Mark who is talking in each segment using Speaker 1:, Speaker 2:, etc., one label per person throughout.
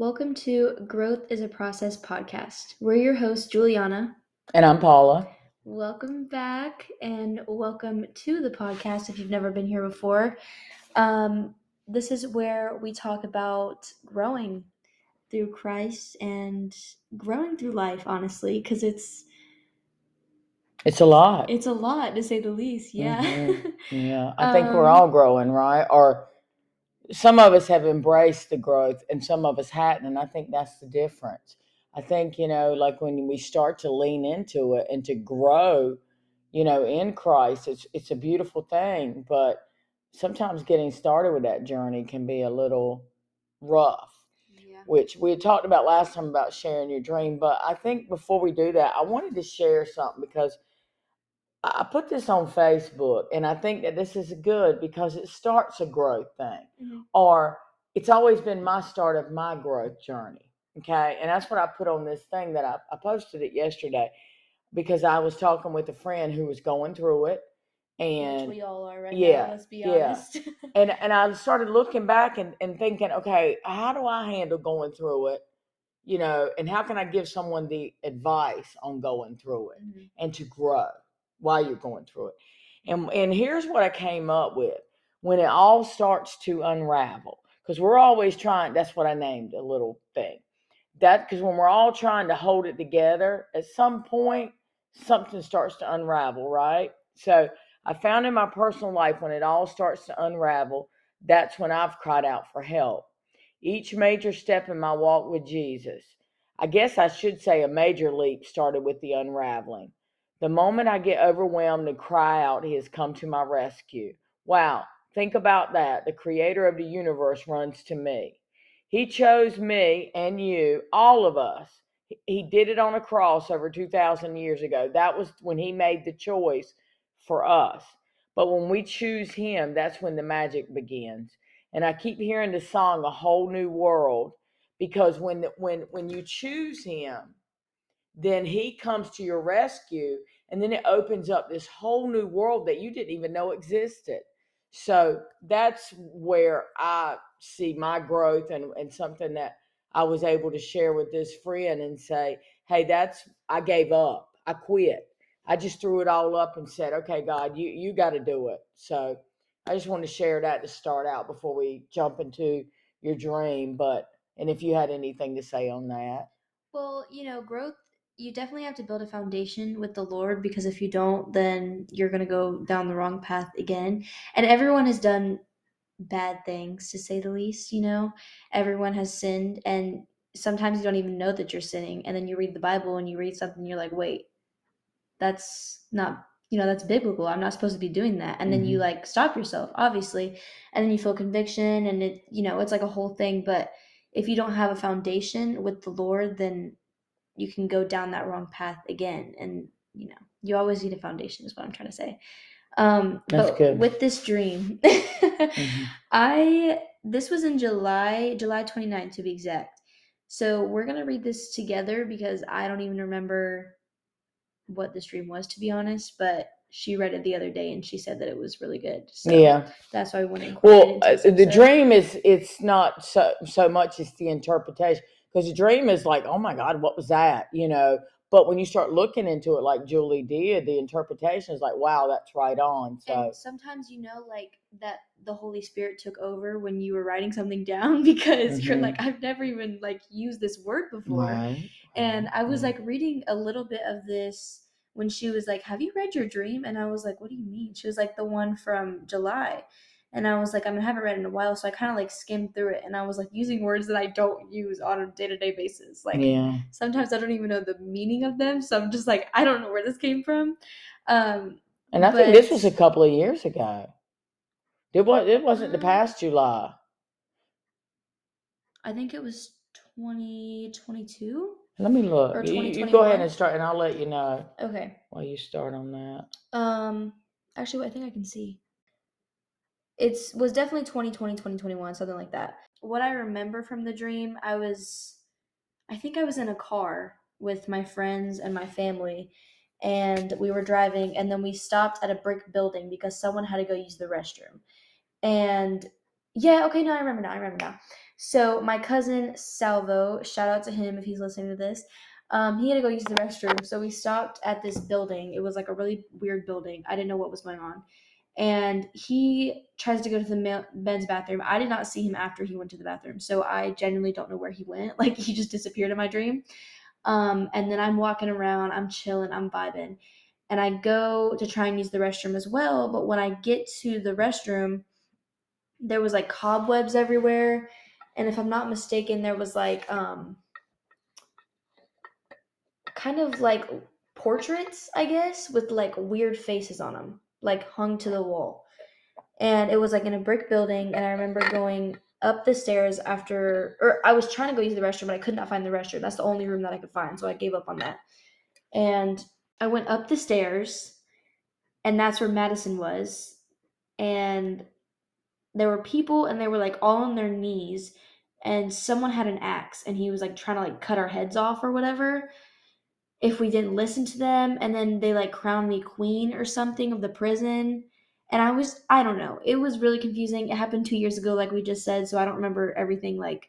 Speaker 1: Welcome to Growth is a Process podcast. We're your hosts, Giuliana.
Speaker 2: And I'm Paula.
Speaker 1: Welcome back and welcome to the podcast if you've never been here before. Um, this is where we talk about growing through Christ and growing through life, honestly, because it's
Speaker 2: It's a lot.
Speaker 1: it's a lot to say the least. Yeah.
Speaker 2: Mhm. Yeah, I think we're
Speaker 1: Um,
Speaker 2: all growing, right? Or some of us have embraced the growth and some of us hadn't. And I think that's the difference. I think, you know, like when we start to lean into it and to grow, you know, in Christ, it's it's a beautiful thing. But sometimes getting started with that journey can be a little rough.
Speaker 1: yeah.
Speaker 2: which we had talked about last time about sharing your dream. But I think before we do that, I wanted to share something because I put this on Facebook and I think that this is good because it starts a growth thing,
Speaker 1: Mhm.
Speaker 2: or it's always been my start of my growth journey. Okay. And that's what I put on this thing that I, I posted it yesterday because I was talking with a friend who was going through it.
Speaker 1: Which
Speaker 2: And
Speaker 1: we all are right
Speaker 2: yeah,
Speaker 1: now, let's be
Speaker 2: yeah.
Speaker 1: honest.
Speaker 2: and and I started looking back and, and thinking, okay, how do I handle going through it? You know, and how can I give someone the advice on going through it
Speaker 1: Mhm.
Speaker 2: and to grow while you're going through it? And and here's what I came up with when it all starts to unravel, because we're always trying. That's what I named a little thing. That because when we're all trying to hold it together, at some point something starts to unravel, right? So I found in my personal life when it all starts to unravel, that's when I've cried out for help. Each major step in my walk with Jesus, I guess I should say a major leap started with the unraveling. The moment I get overwhelmed and cry out, He has come to my rescue. Wow, think about that. The creator of the universe runs to me. He chose me and you, all of us. He- did it on a cross over 2,000 years ago. That was when He made the choice for us. But when we choose Him, that's when the magic begins. And I keep hearing the song "A Whole New World" because when when when you choose Him, then He comes to your rescue, and then it opens up this whole new world that you didn't even know existed. So that's where I see my growth and, and something that I was able to share with this friend and say, hey, that's I gave up. I quit. I just threw it all up and said, okay, God, you you got to do it. So I just want to share that to start out before we jump into your dream. But and if you had anything to say on that,
Speaker 1: Well, you know, growth, you definitely have to build a foundation with the Lord because if you don't, then you're going to go down the wrong path again. And everyone has done bad things, to say the least, you know? Everyone has sinned, and sometimes you don't even know that you're sinning. And then you read the Bible and you read something, you're like, wait, that's not. You know, that's biblical. I'm not supposed to be doing that. And then you
Speaker 2: Mhm.
Speaker 1: like stop yourself, obviously. And then you feel conviction and it, you know, it's like a whole thing. But if you don't have a foundation with the Lord, then you can go down that wrong path again and you know you always need a foundation is what i'm trying to say um
Speaker 2: That's
Speaker 1: but
Speaker 2: good.
Speaker 1: with this dream
Speaker 2: Mhm.
Speaker 1: i this was in july july 29th to be exact so we're gonna read this together because i don't even remember what this dream was to be honest but she read it the other day and she said that it was really good so
Speaker 2: yeah.
Speaker 1: that's why i went in
Speaker 2: Well, uh, the dream is it's not so so much as the interpretation because the dream is like, oh my God, what was that? You know. But when you start looking into it, like Giuli did, the interpretation is like, wow, that's right on. So
Speaker 1: And sometimes you know, like that the Holy Spirit took over when you were writing something down because you're
Speaker 2: Mhm.
Speaker 1: like, I've never even like used this word before.
Speaker 2: right.
Speaker 1: And I was like reading a little bit of this when she was like, Have you read your dream? And I was like, What do you mean? She was like, The one from July. And I was like, I mean, I haven't read in a while, so I kind of like skimmed through it, and I was like using words that I don't use on a day to day basis. Like
Speaker 2: yeah.
Speaker 1: sometimes I don't even know the meaning of them, so I'm just like, I don't know where this came from. Um,
Speaker 2: And I think this was a couple of years ago. It was. It wasn't the
Speaker 1: Uh,
Speaker 2: past July.
Speaker 1: I think it was 2022.
Speaker 2: Let me look.
Speaker 1: or
Speaker 2: You, you go ahead and start, and I'll let you know
Speaker 1: Okay.
Speaker 2: while you start on that.
Speaker 1: Um, actually, I think I can see. It's was definitely 2020, 2021, something like that. What I remember from the dream, I was, I think I was in a car with my friends and my family, and we were driving, and then we stopped at a brick building because someone had to go use the restroom. And yeah, okay, no, I remember now. I remember now. So my cousin Salvo, shout out to him if he's listening to this. Um, he had to go use the restroom, so we stopped at this building. It was like a really weird building. I didn't know what was going on, and he tries to go to the men's bathroom. I did not see him after he went to the bathroom, so I genuinely don't know where he went. Like he just disappeared in my dream. Um, and then I'm walking around, I'm chilling, I'm vibing, and I go to try and use the restroom as well. But when I get to the restroom, there was like cobwebs everywhere, and if I'm not mistaken, there was like um kind of like portraits, I guess, with like weird faces on them, like hung to the wall. And it was like in a brick building, and I remember going up the stairs after, or I was trying to go use the restroom, but I could not find the restroom. That's the only room that I could find, so I gave up on that. And I went up the stairs, and that's where Madison was. And there were people, and they were like all on their knees, and someone had an axe, and he was like trying to like cut our heads off or whatever if we didn't listen to them and then they like crowned me queen or something of the prison. And i was i don't know it was really confusing. It happened two years ago like we just said so i don't remember everything like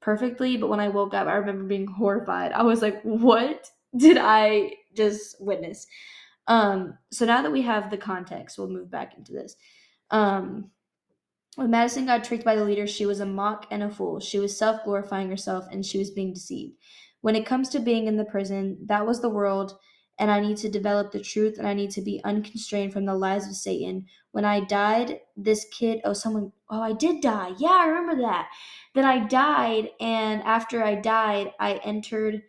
Speaker 1: perfectly. But when i woke up i remember being horrified. I was like what did i just witness? Um so now that we have the context we'll move back into this. Um when madison got tricked by the leader she was a mock and a fool. She was self-glorifying herself and she was being deceived when it comes to being in the prison, that was the world, and I need to develop the truth and I need to be unconstrained from the lies of Satan. When I died, this kid, oh, someone, oh, I did die. Yeah, I remember that. Then I died, and after I died, I entered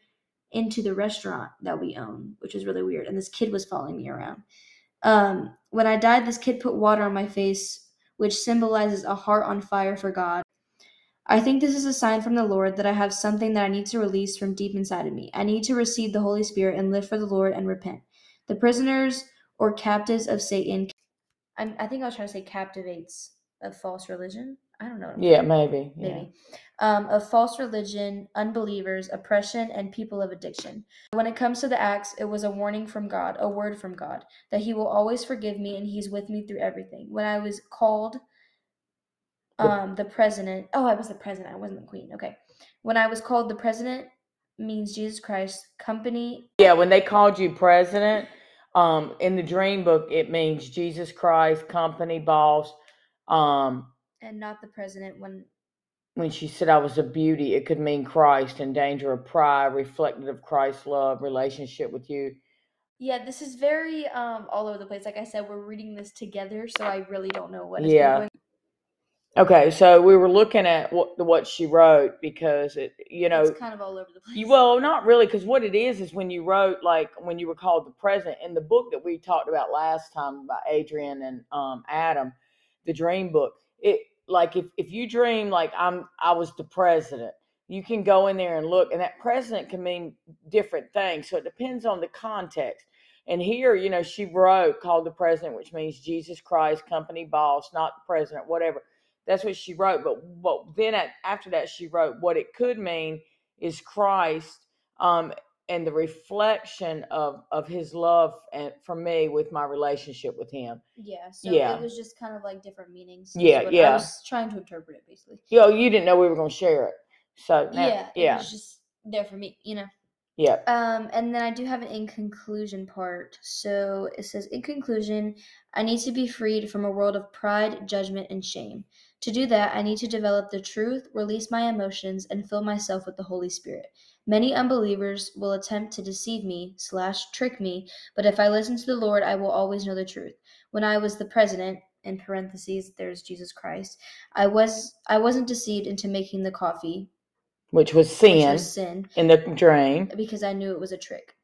Speaker 1: into the restaurant that we own, which was really weird. And this kid was following me around. Um, when I died, this kid put water on my face, which symbolizes a heart on fire for God. I think this is a sign from the Lord that I have something that I need to release from deep inside of me. I need to receive the Holy Spirit and live for the Lord and repent. The prisoners or captives of Satan, I, I think I was trying to say captivates of false religion. I don't know.
Speaker 2: Yeah, maybe. Yeah.
Speaker 1: Maybe. Um, of false religion, unbelievers, oppression, and people of addiction. When it comes to the axe, it was a warning from God, a word from God, that He will always forgive me and He's with me through everything. When I was called um the president oh i was the president i wasn't the queen okay when i was called the president means jesus christ company
Speaker 2: Yeah, when they called you president, um, in the dream book, it means Jesus Christ, company boss. Um,
Speaker 1: and not the president when
Speaker 2: when she said I was a beauty, it could mean Christ in danger of pride, reflective of Christ's love, relationship with you.
Speaker 1: yeah this is very um all over the place like i said we're reading this together so i really don't know what is
Speaker 2: Yeah. Okay, so we were looking at what what she wrote because it, you know,
Speaker 1: it's kind of all over the place
Speaker 2: You, well, not really, because what it is is when you wrote, like when you were called the president in the book that we talked about last time about Adrian and um, Adam, the dream book. It like if if you dream like I'm I was the president, you can go in there and look, and that president can mean different things. So it depends on the context. And here, you know, she wrote called the president, which means Jesus Christ, company boss, not the president, whatever. That's what she wrote. But but then at, after that, she wrote what it could mean is Christ um, and the reflection of of His love and for me with my relationship with Him.
Speaker 1: yeah so
Speaker 2: Yeah.
Speaker 1: it was just kind of like different meanings
Speaker 2: Yeah, yeah.
Speaker 1: i was trying to interpret it basically
Speaker 2: You know, you didn't know we were going to share it, so now,
Speaker 1: yeah it
Speaker 2: yeah,
Speaker 1: was just there for me you know
Speaker 2: yeah.
Speaker 1: Um, and then I do have an in conclusion part. So it says, in conclusion, I need to be freed from a world of pride, judgment, and shame. To do that, I need to develop the truth, release my emotions, and fill myself with the Holy Spirit. Many unbelievers will attempt to deceive me slash trick me, but if I listen to the Lord, I will always know the truth. When I was the president, in parentheses, there's Jesus Christ, I was I wasn't deceived into making the coffee,
Speaker 2: Which was
Speaker 1: which
Speaker 2: sin
Speaker 1: was sin
Speaker 2: in the drain,
Speaker 1: because I knew it was a trick.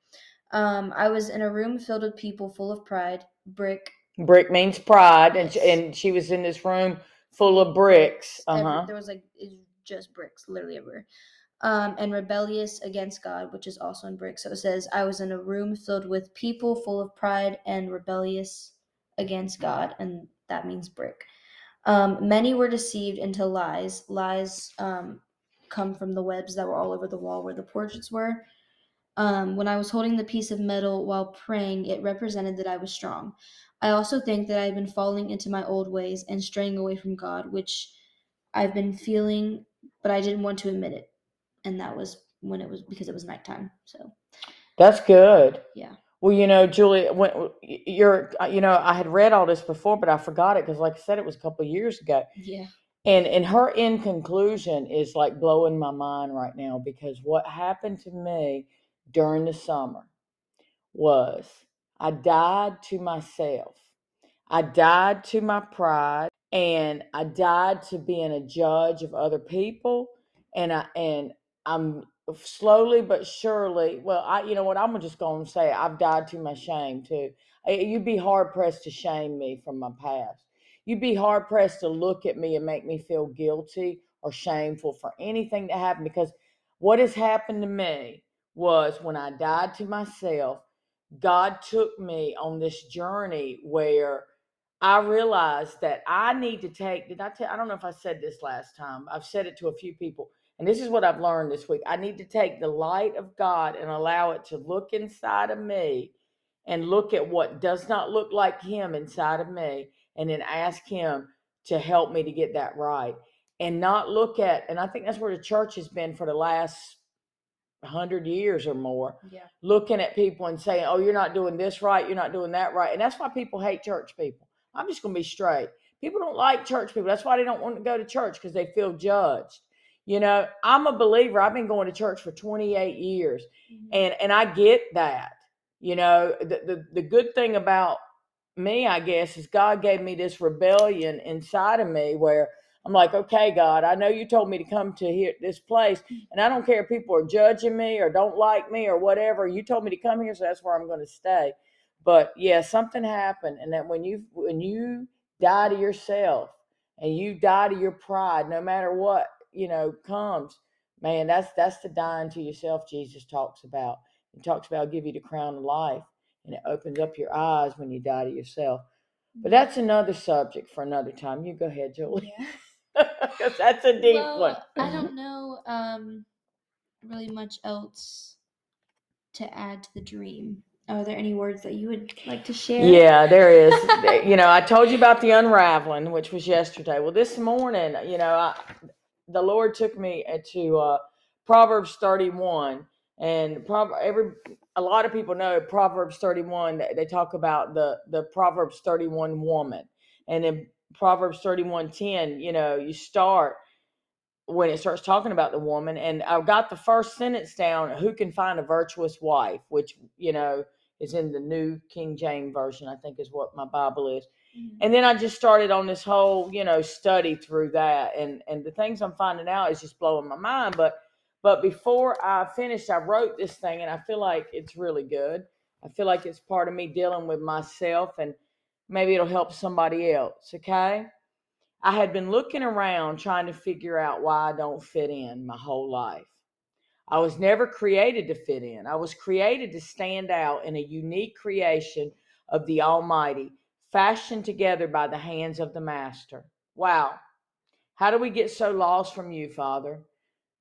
Speaker 1: Um, I was in a room filled with people full of pride, brick.
Speaker 2: Brick means pride, and and she was in this room full of bricks. Uh huh.
Speaker 1: there was like just bricks, literally everywhere. Um, and rebellious against God, which is also in brick. So it says, I was in a room filled with people full of pride and rebellious against God, and that means brick. Um, many were deceived into lies. Lies um, come from the webs that were all over the wall where the portraits were. Um, when I was holding the piece of metal while praying, it represented that I was strong. I also think that I've been falling into my old ways and straying away from God, which I've been feeling but I didn't want to admit it, and that was when it was because it was nighttime. So
Speaker 2: That's good.
Speaker 1: Yeah.
Speaker 2: Well, you know, Giuli, when you're, uh, you know, I had read all this before, but I forgot it because, like I said, it was a couple of years ago.
Speaker 1: yeah,
Speaker 2: And and her in conclusion is like blowing my mind right now because what happened to me during the summer was I died to myself. I died to my pride and I died to being a judge of other people and I and I'm slowly but surely well I you know what I'm just going to say I've died to my shame too. You'd be hard pressed to shame me from my past. You'd be hard pressed to look at me and make me feel guilty or shameful for anything that happened because what has happened to me was when I died to myself, God took me on this journey where I realized that I need to take, did I tell, I don't know if I said this last time. I've said it to a few people. And this is what I've learned this week. I need to take the light of God and allow it to look inside of me and look at what does not look like Him inside of me and then ask Him to help me to get that right and not look at, and I think that's where the church has been for the last hundred years or more
Speaker 1: yeah,
Speaker 2: looking at people and saying, "Oh, you're not doing this right, you're not doing that right," and that's why people hate church people. I'm just going to be straight. People don't like church people. That's why they don't want to go to church because they feel judged. You know, I'm a believer. I've been going to church for 28 years,
Speaker 1: Mhm.
Speaker 2: and and I get that. You know, the the, the good thing about me, I guess, is God gave me this rebellion inside of me where I'm like, okay, God, I know you told me to come to here this place, and I don't care if people are judging me or don't like me or whatever. You told me to come here, so that's where I'm going to stay. But yeah, something happened, and that when you when you die to yourself and you die to your pride, no matter what you know comes, man, that's that's the dying to yourself Jesus talks about. He talks about give you the crown of life, and it opens up your eyes when you die to yourself. But mm-hmm. that's another subject for another time. You go ahead, Giuli,
Speaker 1: yeah.
Speaker 2: because that's a deep
Speaker 1: well,
Speaker 2: one.
Speaker 1: I don't know um really much else to add to the dream. Are there any words that you would like to share?
Speaker 2: Yeah, there is. You know, I told you about the unraveling, which was yesterday. Well, this morning, you know, I, the Lord took me uh, to uh, Proverbs 31, and Prov- every a lot of people know Proverbs 31. They they talk about the the Proverbs 31 woman, and in Proverbs 31:10, you know, you start when it starts talking about the woman, and I got the first sentence down. Who can find a virtuous wife? Which you know is in the New King James Version, I think is what my Bible is.
Speaker 1: Mhm.
Speaker 2: And then I just started on this whole, you know, study through that, and and the things I'm finding out is just blowing my mind. But but before I finished, I wrote this thing, and I feel like it's really good. I feel like it's part of me dealing with myself, and maybe it'll help somebody else. Okay. I had been looking around trying to figure out why I don't fit in my whole life. I was never created to fit in. I was created to stand out in a unique creation of the Almighty, fashioned together by the hands of the Master. Wow. How do we get so lost from you, Father?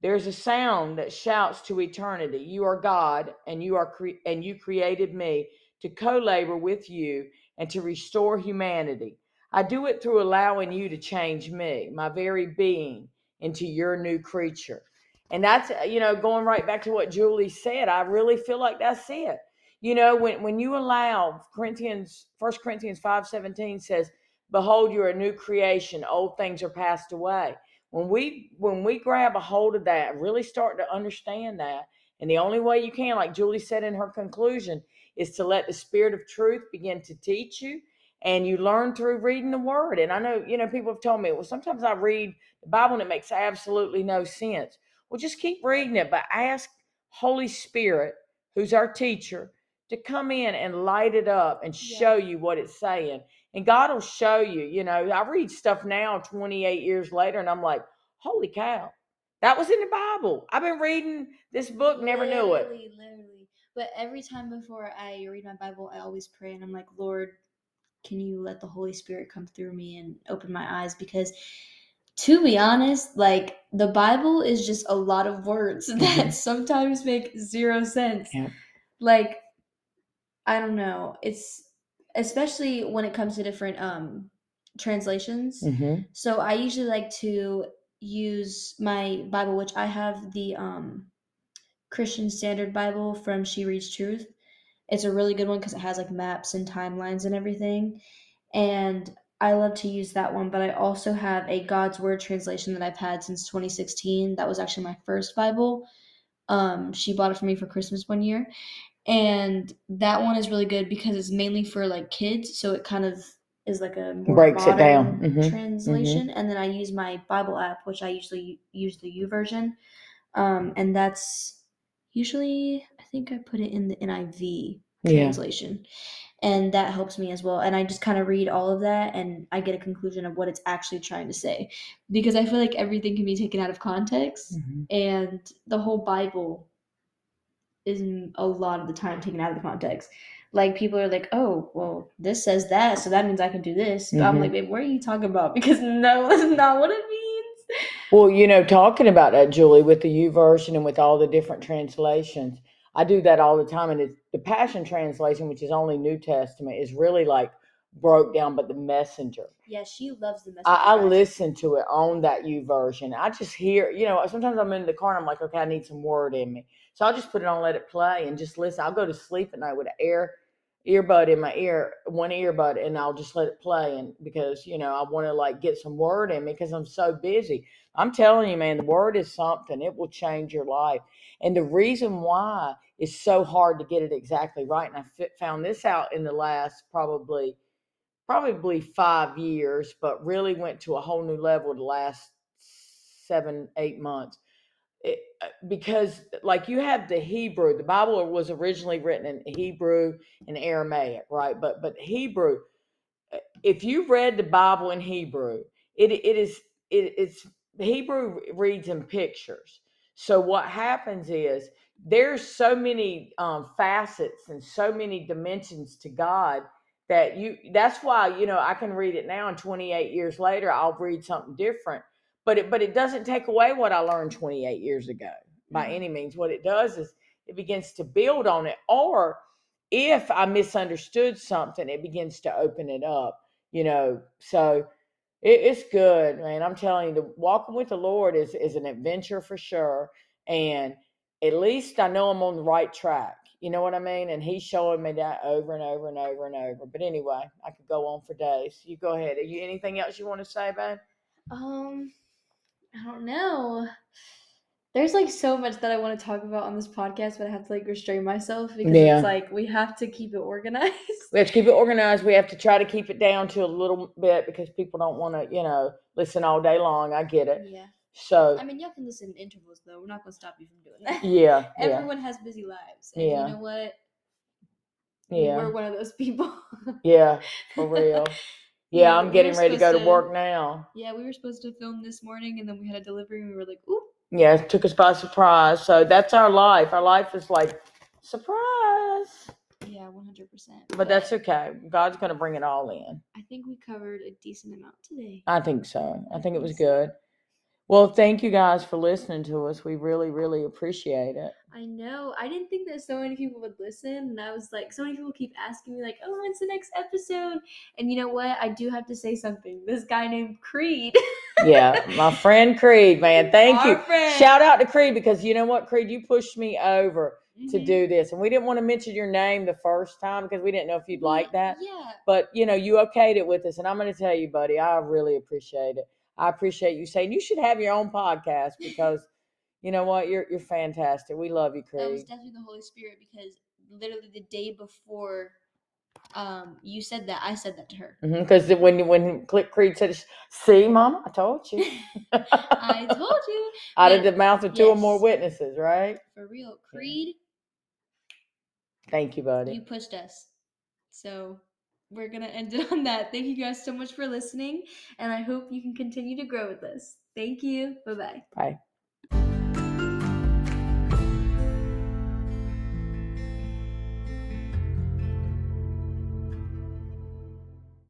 Speaker 2: There's a sound that shouts to eternity. You are God, and you are cre- and you created me to co-labor with you and to restore humanity. I do it through allowing you to change me, my very being, into your new creature. And that's uh, you know going right back to what Giuli said. I really feel like that's it. You know when when you allow Corinthians First Corinthians five seventeen says, "Behold, you are a new creation; old things are passed away." When we when we grab a hold of that, really start to understand that, and the only way you can, like Giuli said in her conclusion, is to let the Spirit of Truth begin to teach you, and you learn through reading the Word. And I know you know people have told me, well, sometimes I read the Bible and it makes absolutely no sense. Well, just keep reading it, but ask Holy Spirit, who's our teacher, to come in and light it up and
Speaker 1: Yeah.
Speaker 2: show you what it's saying. And God will show you. You know, I read stuff now 28 years later, and I'm like, holy cow, that was in the Bible. I've been reading this book, never knew it.
Speaker 1: Literally, literally. But every time before I read my Bible, I always pray and I'm like, Lord, can you let the Holy Spirit come through me and open my eyes? Because to be honest, like the Bible is just a lot of words that sometimes make zero sense.
Speaker 2: Yep.
Speaker 1: Like, I don't know. It's especially when it comes to different um translations.
Speaker 2: Mm-hmm.
Speaker 1: So I usually like to use my Bible, which I have the um, Christian Standard Bible from She Reads Truth. It's a really good one because it has like maps and timelines and everything. And I love to use that one, but I also have a God's Word translation that I've had since 2016. That was actually my first Bible. Um, she bought it for me for Christmas one year. And that one is really good because it's mainly for like kids, so it kind of is like a more
Speaker 2: Breaks it down.
Speaker 1: modern
Speaker 2: Mhm,
Speaker 1: translation. And then I use my Bible app, which I usually use the YouVersion. Um, and that's usually I think I put it in the NIV
Speaker 2: Yeah.
Speaker 1: translation. And that helps me as well. And I just kind of read all of that and I get a conclusion of what it's actually trying to say. Because I feel like everything can be taken out of context
Speaker 2: Mhm.
Speaker 1: and the whole Bible is a lot of the time taken out of the context. Like people are like, "Oh, well, this says that, so that means I can do this." But I'm
Speaker 2: mm-hmm.
Speaker 1: like, "Babe, what are you talking about?" Because no, that's not what it means.
Speaker 2: Well, you know, talking about that, Giuli, with the YouVersion and with all the different translations, I do that all the time. And it's the Passion Translation, which is only New Testament, is really like broke down, but the messenger.
Speaker 1: Yeah, she loves the message.
Speaker 2: I, I listen to it on that YouVersion. I just hear, you know, sometimes I'm in the car and I'm like, okay, I need some word in me. So I'll just put it on, let it play, and just listen. I'll go to sleep at night with an ear earbud in my ear, one earbud, and I'll just let it play. And because you know, I want to like get some word in me because I'm so busy. I'm telling you, man, the word is something. It will change your life. And the reason why it's so hard to get it exactly right, and I found this out in the last probably probably five years, but really went to a whole new level the last seven, eight months. Uh, because, like, you have the Hebrew. The Bible was originally written in Hebrew and Aramaic, right? But but Hebrew. uh, If you read the Bible in Hebrew, it it is it, it's Hebrew reads in pictures. So what happens is there's so many um, facets and so many dimensions to God that you that's why you know I can read it now and 28 years later I'll read something different but it but it doesn't take away what I learned 28 years ago by
Speaker 1: Mhm.
Speaker 2: any means what it does is it begins to build on it or if I misunderstood something it begins to open it up you know so it, it's good man I'm telling you the walking with the Lord is is an adventure for sure and at least I know I'm on the right track. You know what I mean? And he's showing me that over and over and over and over. But anyway, I could go on for days. You go ahead. Are you anything else you want to say, babe?
Speaker 1: Um, I don't know. There's like so much that I want to talk about on this podcast, but I have to like restrain myself because
Speaker 2: Yeah.
Speaker 1: it's like we have to keep it organized.
Speaker 2: We have to keep it organized. We have to try to keep it down to a little bit because people don't want to, you know, listen all day long. I get it.
Speaker 1: Yeah.
Speaker 2: So
Speaker 1: I mean, y'all can listen in intervals though. We're not gonna stop you from doing that.
Speaker 2: yeah, yeah,
Speaker 1: Everyone has busy lives, and
Speaker 2: Yeah.
Speaker 1: you know what?
Speaker 2: yeah,
Speaker 1: We're one of those people.
Speaker 2: yeah, for real. Yeah,
Speaker 1: Yeah,
Speaker 2: I'm
Speaker 1: we
Speaker 2: getting ready to go to
Speaker 1: to-
Speaker 2: work now.
Speaker 1: yeah, we were supposed to film this morning, and then we had a delivery, and we were like, "Ooh."
Speaker 2: Yeah, it took us by surprise. So that's our life. Our life is like surprise.
Speaker 1: Yeah, one hundred percent.
Speaker 2: But that's okay. God's going to bring it all in.
Speaker 1: I think we covered a decent amount today.
Speaker 2: I think so. I think it was good. Well, thank you guys for listening to us. We really, really appreciate it.
Speaker 1: I know. I didn't think that so many people would listen, and I was like, so many people keep asking me, like, "Oh, when's the next episode?" And you know what? I do have to say something. This guy named Creed.
Speaker 2: Yeah, my friend Creed, man. Thank
Speaker 1: Our
Speaker 2: you.
Speaker 1: friend.
Speaker 2: Shout out to Creed because you know what, Creed, you pushed me over to
Speaker 1: Mhm.
Speaker 2: do this. And we didn't want to mention your name the first time because we didn't know if you'd like that.
Speaker 1: Yeah.
Speaker 2: But you know, you okayed it with us. And I'm going to tell you, buddy, I really appreciate it. I appreciate you saying you should have your own podcast because you know what? You're you're fantastic. We love you, Creed.
Speaker 1: That was definitely the Holy Spirit because literally the day before um you said that, I said that to her.
Speaker 2: Because when when Click Creed said, "See, Mama, I told you,"
Speaker 1: I told you.
Speaker 2: out of the mouth of two or more witnesses, right?
Speaker 1: For real. Creed,
Speaker 2: Thank you, buddy.
Speaker 1: you pushed us. So we're gonna end it on that. Thank you guys so much for listening, and I hope you can continue to grow with us. Thank you. Bye bye.
Speaker 2: Bye.